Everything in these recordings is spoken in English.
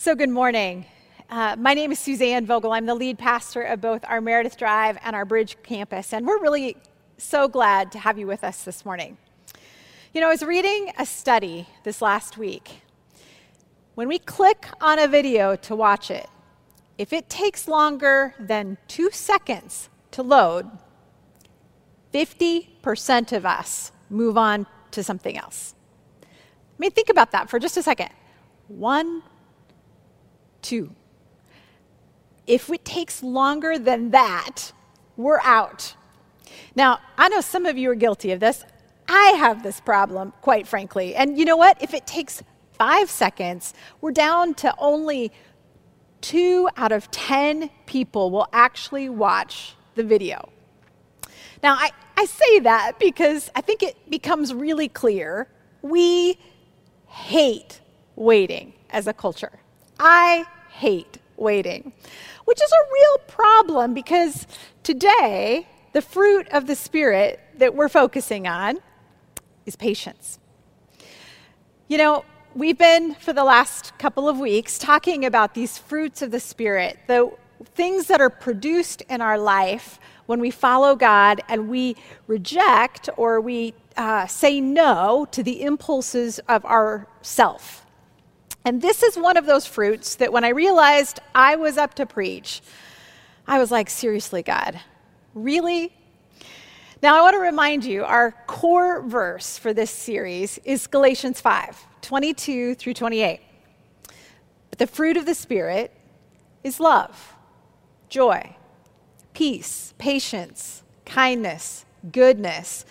So, good morning. Uh, my name is Suzanne Vogel. I'm the lead pastor of both our Meredith Drive and our Bridge campus, and we're really so glad to have you with us this morning. You know, I was reading a study this last week. When we click on a video to watch it, if it takes longer than two seconds to load, 50% of us move on to something else. I mean, think about that for just a second. One two. If it takes longer than that, we're out. Now, I know some of you are guilty of this. I have this problem, quite frankly. And you know what? If it takes five seconds, we're down to only two out of 10 people will actually watch the video. Now, I, I say that because I think it becomes really clear we hate waiting as a culture. I hate waiting, which is a real problem because today, the fruit of the Spirit that we're focusing on is patience. You know, we've been for the last couple of weeks talking about these fruits of the Spirit, the things that are produced in our life when we follow God and we reject or we uh, say no to the impulses of our self. And this is one of those fruits that when I realized I was up to preach, I was like, seriously, God, really? Now, I want to remind you our core verse for this series is Galatians 5 22 through 28. But the fruit of the Spirit is love, joy, peace, patience, kindness, goodness,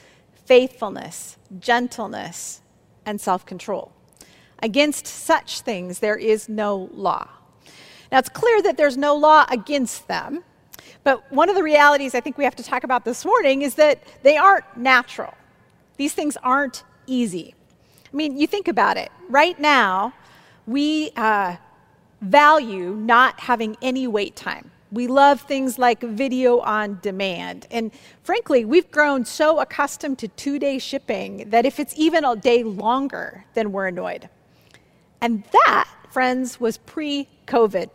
faithfulness, gentleness, and self control. Against such things there is no law. Now, it's clear that there's no law against them, but one of the realities I think we have to talk about this morning is that they aren't natural. These things aren't easy. I mean, you think about it. Right now, we uh, value not having any wait time. We love things like video on demand. And frankly, we've grown so accustomed to two day shipping that if it's even a day longer, then we're annoyed. And that, friends, was pre COVID.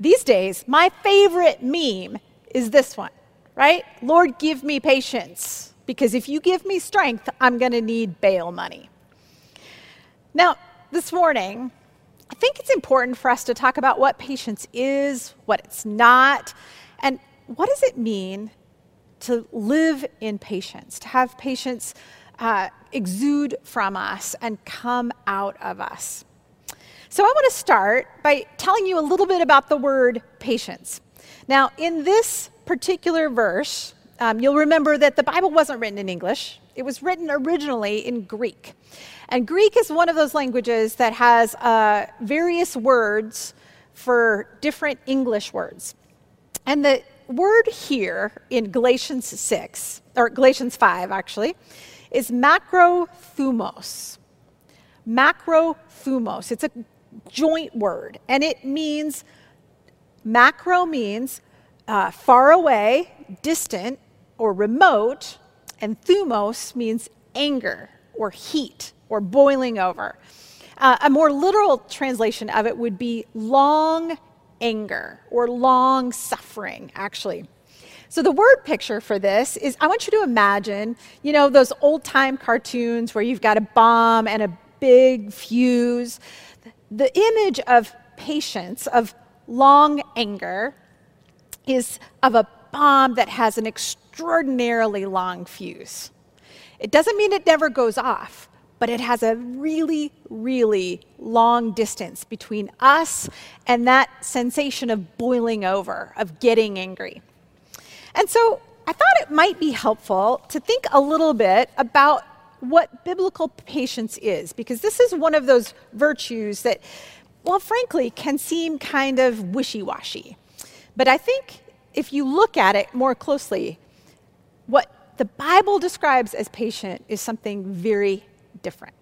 These days, my favorite meme is this one, right? Lord, give me patience, because if you give me strength, I'm going to need bail money. Now, this morning, I think it's important for us to talk about what patience is, what it's not, and what does it mean to live in patience, to have patience uh, exude from us and come out of us. So, I want to start by telling you a little bit about the word patience. Now, in this particular verse, um, you'll remember that the Bible wasn't written in English, it was written originally in Greek. And Greek is one of those languages that has uh, various words for different English words. And the word here in Galatians 6, or Galatians 5 actually, is macrothumos. Macrothumos. It's a joint word, and it means macro means uh, far away, distant, or remote, and thumos means anger or heat or boiling over. Uh, a more literal translation of it would be long anger or long suffering, actually. So the word picture for this is I want you to imagine, you know, those old time cartoons where you've got a bomb and a big fuse the image of patience, of long anger, is of a bomb that has an extraordinarily long fuse. It doesn't mean it never goes off, but it has a really, really long distance between us and that sensation of boiling over, of getting angry. And so I thought it might be helpful to think a little bit about what biblical patience is, because this is one of those virtues that, well, frankly, can seem kind of wishy washy. But I think if you look at it more closely, what the Bible describes as patient is something very different.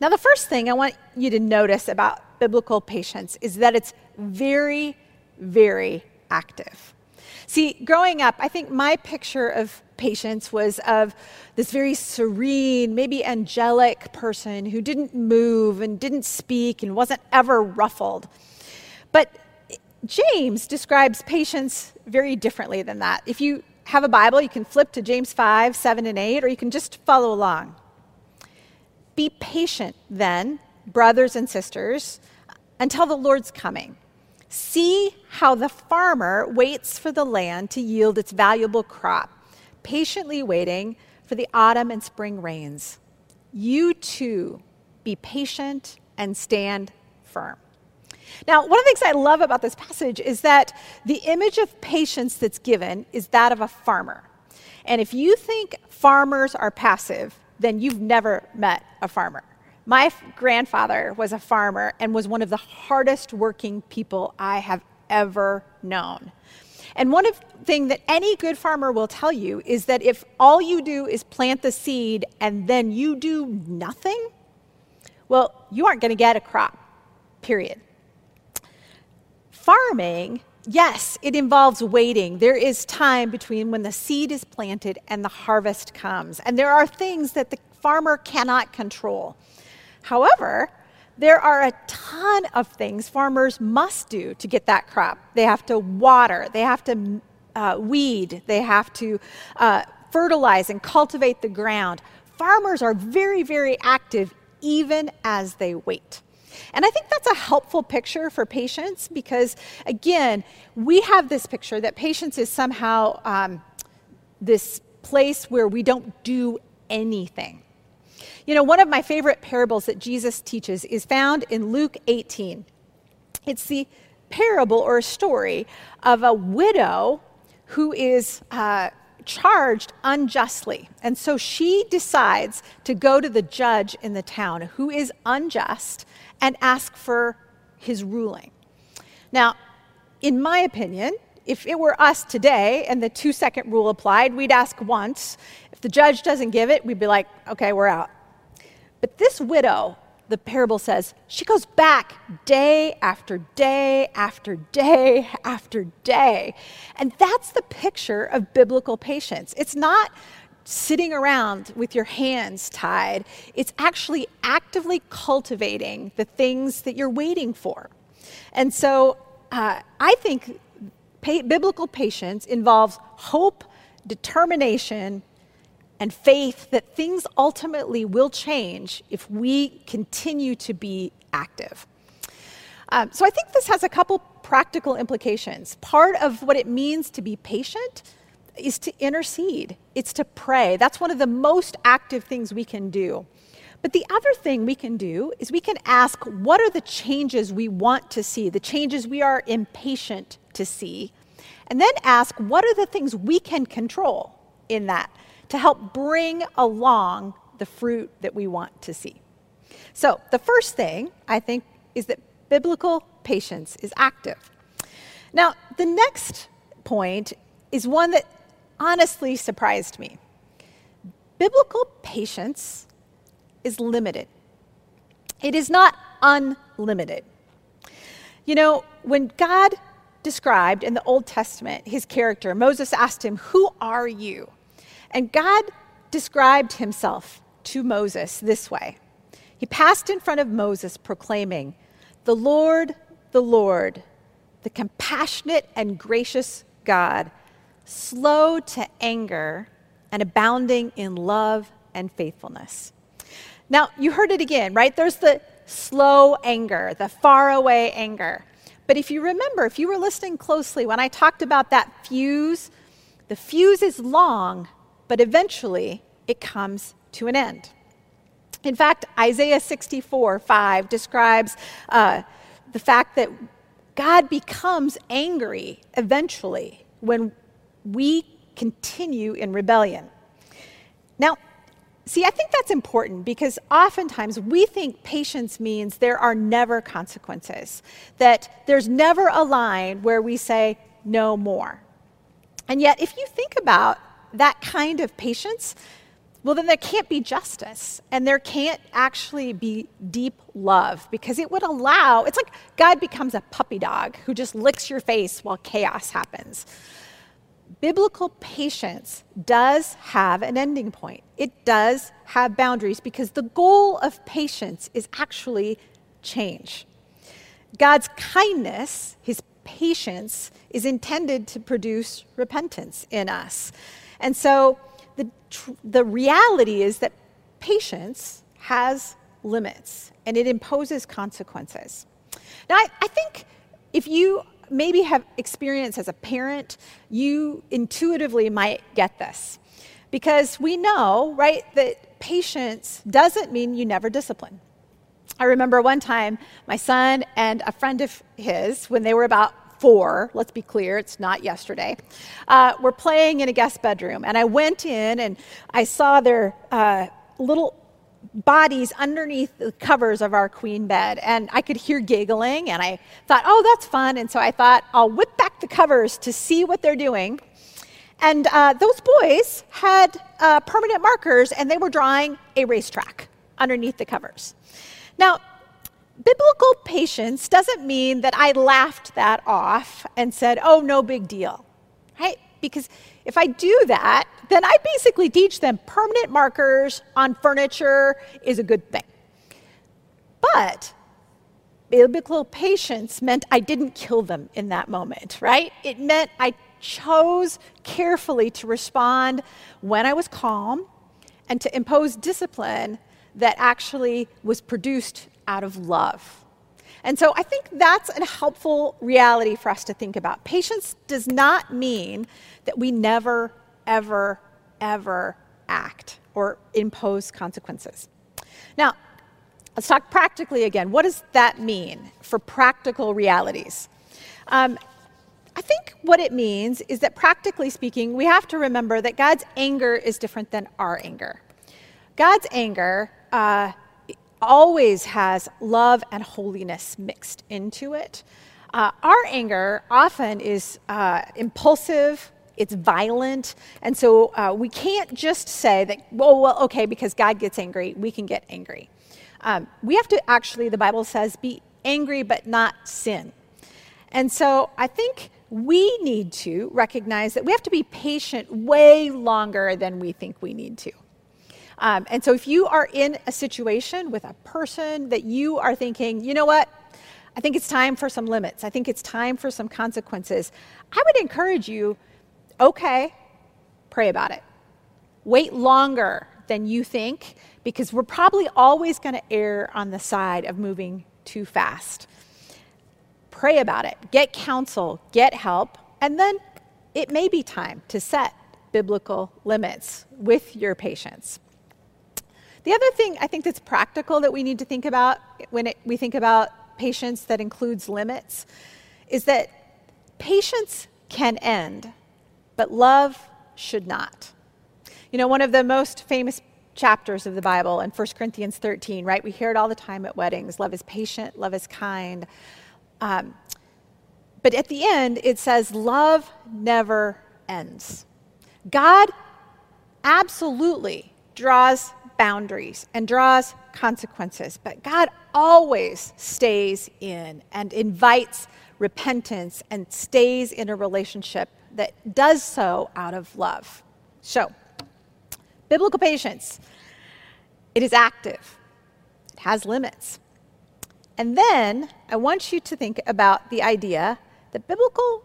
Now, the first thing I want you to notice about biblical patience is that it's very, very active. See, growing up, I think my picture of patience was of this very serene, maybe angelic person who didn't move and didn't speak and wasn't ever ruffled. But James describes patience very differently than that. If you have a Bible, you can flip to James 5, 7, and 8, or you can just follow along. Be patient then, brothers and sisters, until the Lord's coming. See how the farmer waits for the land to yield its valuable crop, patiently waiting for the autumn and spring rains. You too be patient and stand firm. Now, one of the things I love about this passage is that the image of patience that's given is that of a farmer. And if you think farmers are passive, then you've never met a farmer. My f- grandfather was a farmer and was one of the hardest working people I have ever known. And one of thing that any good farmer will tell you is that if all you do is plant the seed and then you do nothing, well, you aren't going to get a crop. Period. Farming, yes, it involves waiting. There is time between when the seed is planted and the harvest comes. And there are things that the farmer cannot control. However, there are a ton of things farmers must do to get that crop. They have to water, they have to uh, weed, they have to uh, fertilize and cultivate the ground. Farmers are very, very active even as they wait. And I think that's a helpful picture for patience because, again, we have this picture that patience is somehow um, this place where we don't do anything. You know, one of my favorite parables that Jesus teaches is found in Luke 18. It's the parable or story of a widow who is uh, charged unjustly. And so she decides to go to the judge in the town who is unjust and ask for his ruling. Now, in my opinion, if it were us today and the two second rule applied, we'd ask once. If the judge doesn't give it, we'd be like, okay, we're out. But this widow, the parable says, she goes back day after day after day after day. And that's the picture of biblical patience. It's not sitting around with your hands tied, it's actually actively cultivating the things that you're waiting for. And so uh, I think pa- biblical patience involves hope, determination, and faith that things ultimately will change if we continue to be active. Um, so I think this has a couple practical implications. Part of what it means to be patient is to intercede, it's to pray. That's one of the most active things we can do. But the other thing we can do is we can ask what are the changes we want to see, the changes we are impatient to see, and then ask what are the things we can control in that to help bring along the fruit that we want to see. So, the first thing I think is that biblical patience is active. Now, the next point is one that honestly surprised me. Biblical patience is limited, it is not unlimited. You know, when God described in the Old Testament his character, Moses asked him, Who are you? And God described himself to Moses this way He passed in front of Moses, proclaiming, The Lord, the Lord, the compassionate and gracious God, slow to anger and abounding in love and faithfulness. Now, you heard it again, right? There's the slow anger, the far away anger. But if you remember, if you were listening closely when I talked about that fuse, the fuse is long, but eventually it comes to an end. In fact, Isaiah 64 5 describes uh, the fact that God becomes angry eventually when we continue in rebellion. Now, see, I think that's important because oftentimes we think patience means there are never consequences, that there's never a line where we say, no more. And yet, if you think about that kind of patience, well, then there can't be justice and there can't actually be deep love because it would allow, it's like God becomes a puppy dog who just licks your face while chaos happens. biblical patience does have an ending point. It does have boundaries because the goal of patience is actually change. God's kindness, his patience, is intended to produce repentance in us. And so the, the reality is that patience has limits and it imposes consequences. Now, I, I think if you maybe have experience as a parent, you intuitively might get this. Because we know, right, that patience doesn't mean you never discipline. I remember one time my son and a friend of his, when they were about four, let's be clear, it's not yesterday, uh, were playing in a guest bedroom. And I went in and I saw their uh, little bodies underneath the covers of our queen bed. And I could hear giggling, and I thought, oh, that's fun. And so I thought, I'll whip back the covers to see what they're doing. And uh, those boys had uh, permanent markers, and they were drawing a racetrack underneath the covers. Now, biblical patience doesn't mean that I laughed that off and said, oh, no big deal, right? Because if I do that, then I basically teach them permanent markers on furniture is a good thing. But biblical patience meant I didn't kill them in that moment, right? It meant I chose carefully to respond when I was calm and to impose discipline that actually was produced out of love. And so I think that's a helpful reality for us to think about. Patience does not mean that we never, ever, ever act or impose consequences. Now, let's talk practically again. What does that mean for practical realities? Um, I think what it means is that practically speaking, we have to remember that God's anger is different than our anger. God's anger uh, always has love and holiness mixed into it. Uh, our anger often is uh, impulsive, it's violent, and so uh, we can't just say that, well, well, okay, because God gets angry, we can get angry. Um, we have to actually, the Bible says, be angry but not sin. And so I think we need to recognize that we have to be patient way longer than we think we need to. Um, and so if you are in a situation with a person that you are thinking, you know what, I think it's time for some limits, I think it's time for some consequences, I would encourage you, okay, pray about it. Wait longer than you think because we're probably always going to err on the side of moving too fast. Pray about it, get counsel, get help, and then it may be time to set biblical limits with your patience. The other thing I think that's practical that we need to think about when it, we think about patience that includes limits is that patience can end, but love should not. You know, one of the most famous chapters of the Bible in 1 Corinthians 13, right? We hear it all the time at weddings love is patient, love is kind. Um, but at the end, it says, love never ends. God absolutely draws boundaries and draws consequences, but God always stays in and invites repentance and stays in a relationship that does so out of love. So, biblical patience, it is active, it has limits. And then I want you to think about the idea that biblical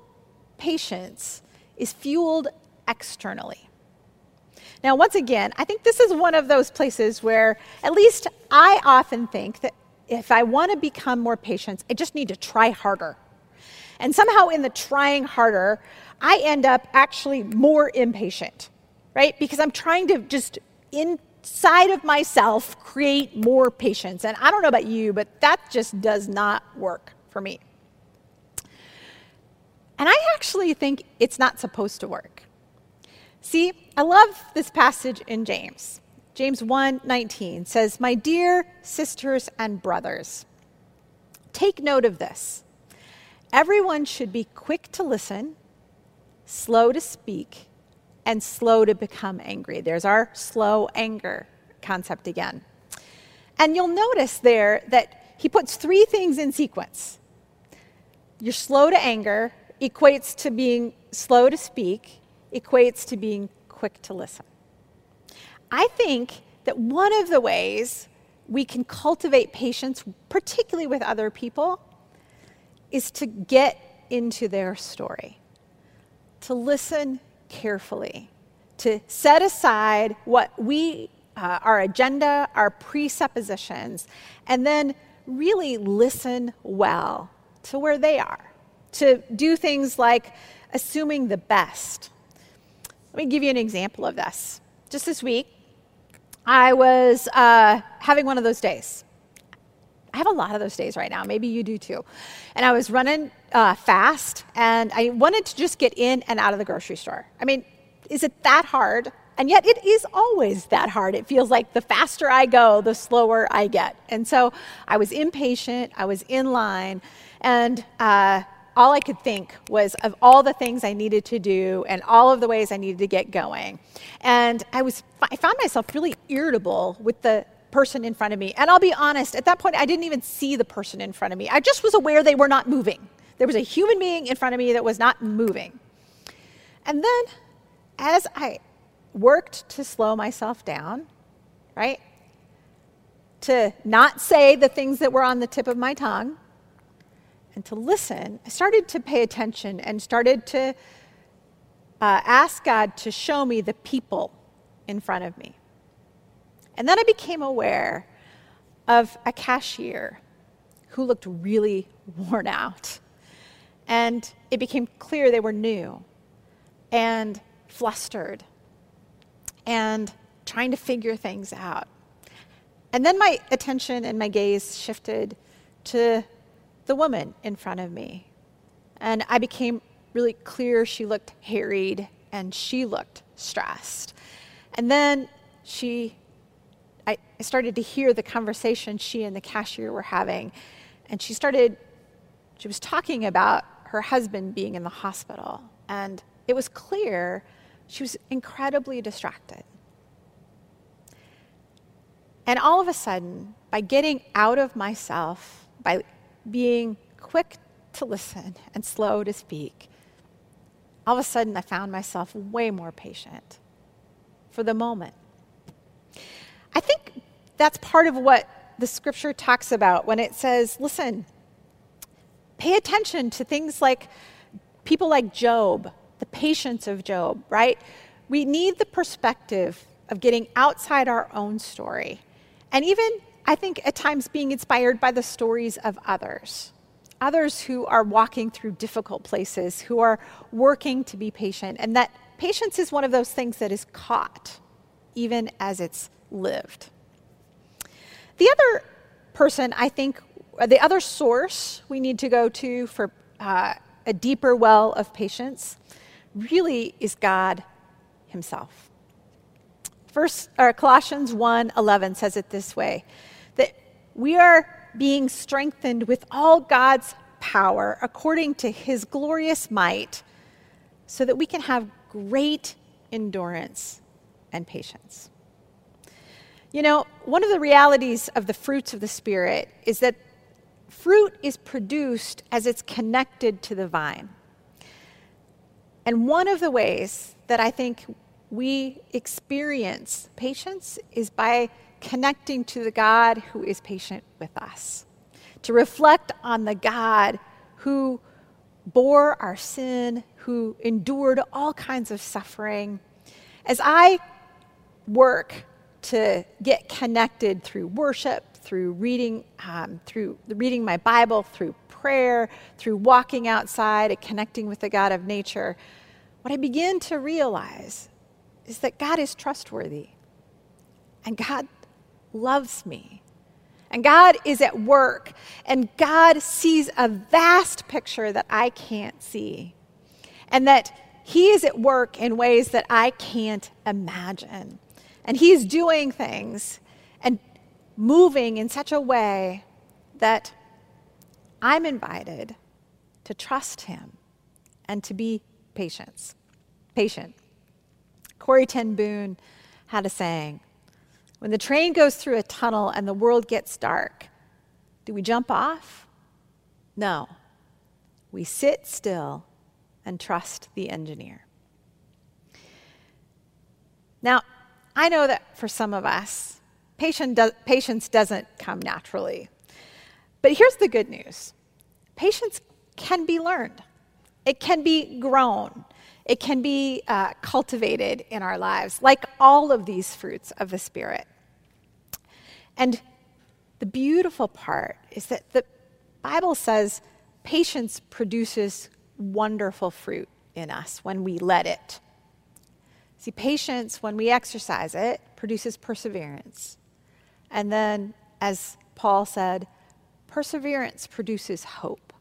patience is fueled externally. Now, once again, I think this is one of those places where, at least I often think that if I want to become more patient, I just need to try harder. And somehow, in the trying harder, I end up actually more impatient, right? Because I'm trying to just inside of myself create more patience. And I don't know about you, but that just does not work for me. And I actually think it's not supposed to work. See, I love this passage in James. James 1:19 says, "My dear sisters and brothers, take note of this. Everyone should be quick to listen, slow to speak, and slow to become angry." There's our slow anger concept again. And you'll notice there that he puts three things in sequence. You're slow to anger equates to being slow to speak equates to being quick to listen. I think that one of the ways we can cultivate patience, particularly with other people, is to get into their story, to listen carefully, to set aside what we, uh, our agenda, our presuppositions, and then really listen well to where they are, to do things like assuming the best. Let me give you an example of this. Just this week, I was uh, having one of those days. I have a lot of those days right now. Maybe you do too. And I was running uh, fast, and I wanted to just get in and out of the grocery store. I mean, is it that hard? And yet, it is always that hard. It feels like the faster I go, the slower I get. And so I was impatient, I was in line, and uh, all I could think was of all the things I needed to do and all of the ways I needed to get going. And I was I found myself really irritable with the person in front of me. And I'll be honest, at that point I didn't even see the person in front of me. I just was aware they were not moving. There was a human being in front of me that was not moving. And then as I worked to slow myself down, right? To not say the things that were on the tip of my tongue, and to listen, I started to pay attention and started to uh, ask God to show me the people in front of me. And then I became aware of a cashier who looked really worn out. And it became clear they were new and flustered and trying to figure things out. And then my attention and my gaze shifted to the woman in front of me. And I became really clear she looked harried and she looked stressed. And then she, I started to hear the conversation she and the cashier were having. And she started, she was talking about her husband being in the hospital. And it was clear she was incredibly distracted. And all of a sudden, by getting out of myself, by being quick to listen and slow to speak, all of a sudden I found myself way more patient for the moment. I think that's part of what the scripture talks about when it says, listen, pay attention to things like people like Job, the patience of Job, right? We need the perspective of getting outside our own story and even I think at times being inspired by the stories of others, others who are walking through difficult places, who are working to be patient, and that patience is one of those things that is caught even as it's lived. The other person, I think, the other source we need to go to for uh, a deeper well of patience really is God Himself. First, or Colossians 1 11 says it this way we are being strengthened with all God's power according to his glorious might so that we can have great endurance and patience. You know, one of the realities of the fruits of the Spirit is that fruit is produced as it's connected to the vine. And one of the ways that I think we experience patience is by connecting to the God who is patient with us, to reflect on the God who bore our sin, who endured all kinds of suffering. As I work to get connected through worship, through reading, um, through reading my Bible, through prayer, through walking outside and connecting with the God of nature, what I begin to realize is that God is trustworthy. And God loves me. And God is at work, and God sees a vast picture that I can't see. And that He is at work in ways that I can't imagine. And He's doing things and moving in such a way that I'm invited to trust Him and to be patient. Patient. Corrie ten Boom had a saying when the train goes through a tunnel and the world gets dark, do we jump off? No. We sit still and trust the engineer. Now, I know that for some of us, patience doesn't come naturally. But here's the good news patience can be learned, it can be grown, it can be uh, cultivated in our lives, like all of these fruits of the Spirit. And the beautiful part is that the Bible says patience produces wonderful fruit in us when we let it. See, patience, when we exercise it, produces perseverance. And then, as Paul said, perseverance produces hope.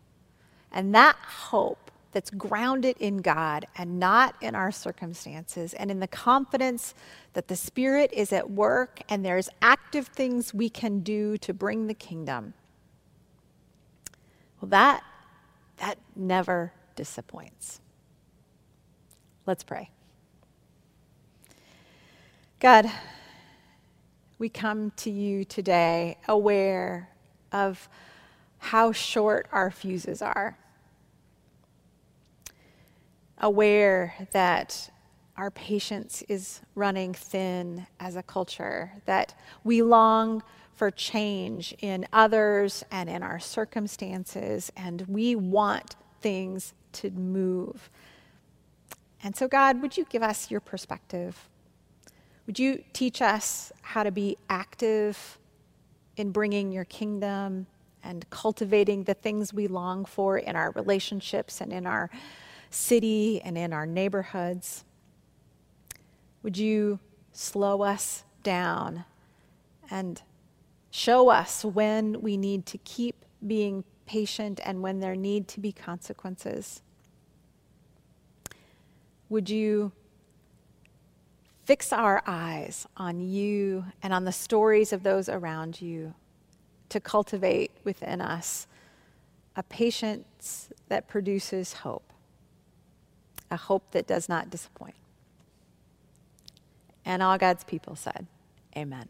And that hope that's grounded in God and not in our circumstances, and in the confidence that the Spirit is at work and there's active things we can do to bring the kingdom. Well, that, that never disappoints. Let's pray. God, we come to you today aware of how short our fuses are, aware that our patience is running thin as a culture, that we long for change in others and in our circumstances, and we want things to move. And so, God, would you give us your perspective? Would you teach us how to be active in bringing your kingdom and cultivating the things we long for in our relationships and in our city and in our neighborhoods? Would you slow us down and show us when we need to keep being patient and when there need to be consequences? Would you fix our eyes on you and on the stories of those around you to cultivate within us a patience that produces hope, a hope that does not disappoint? And all God's people said, Amen.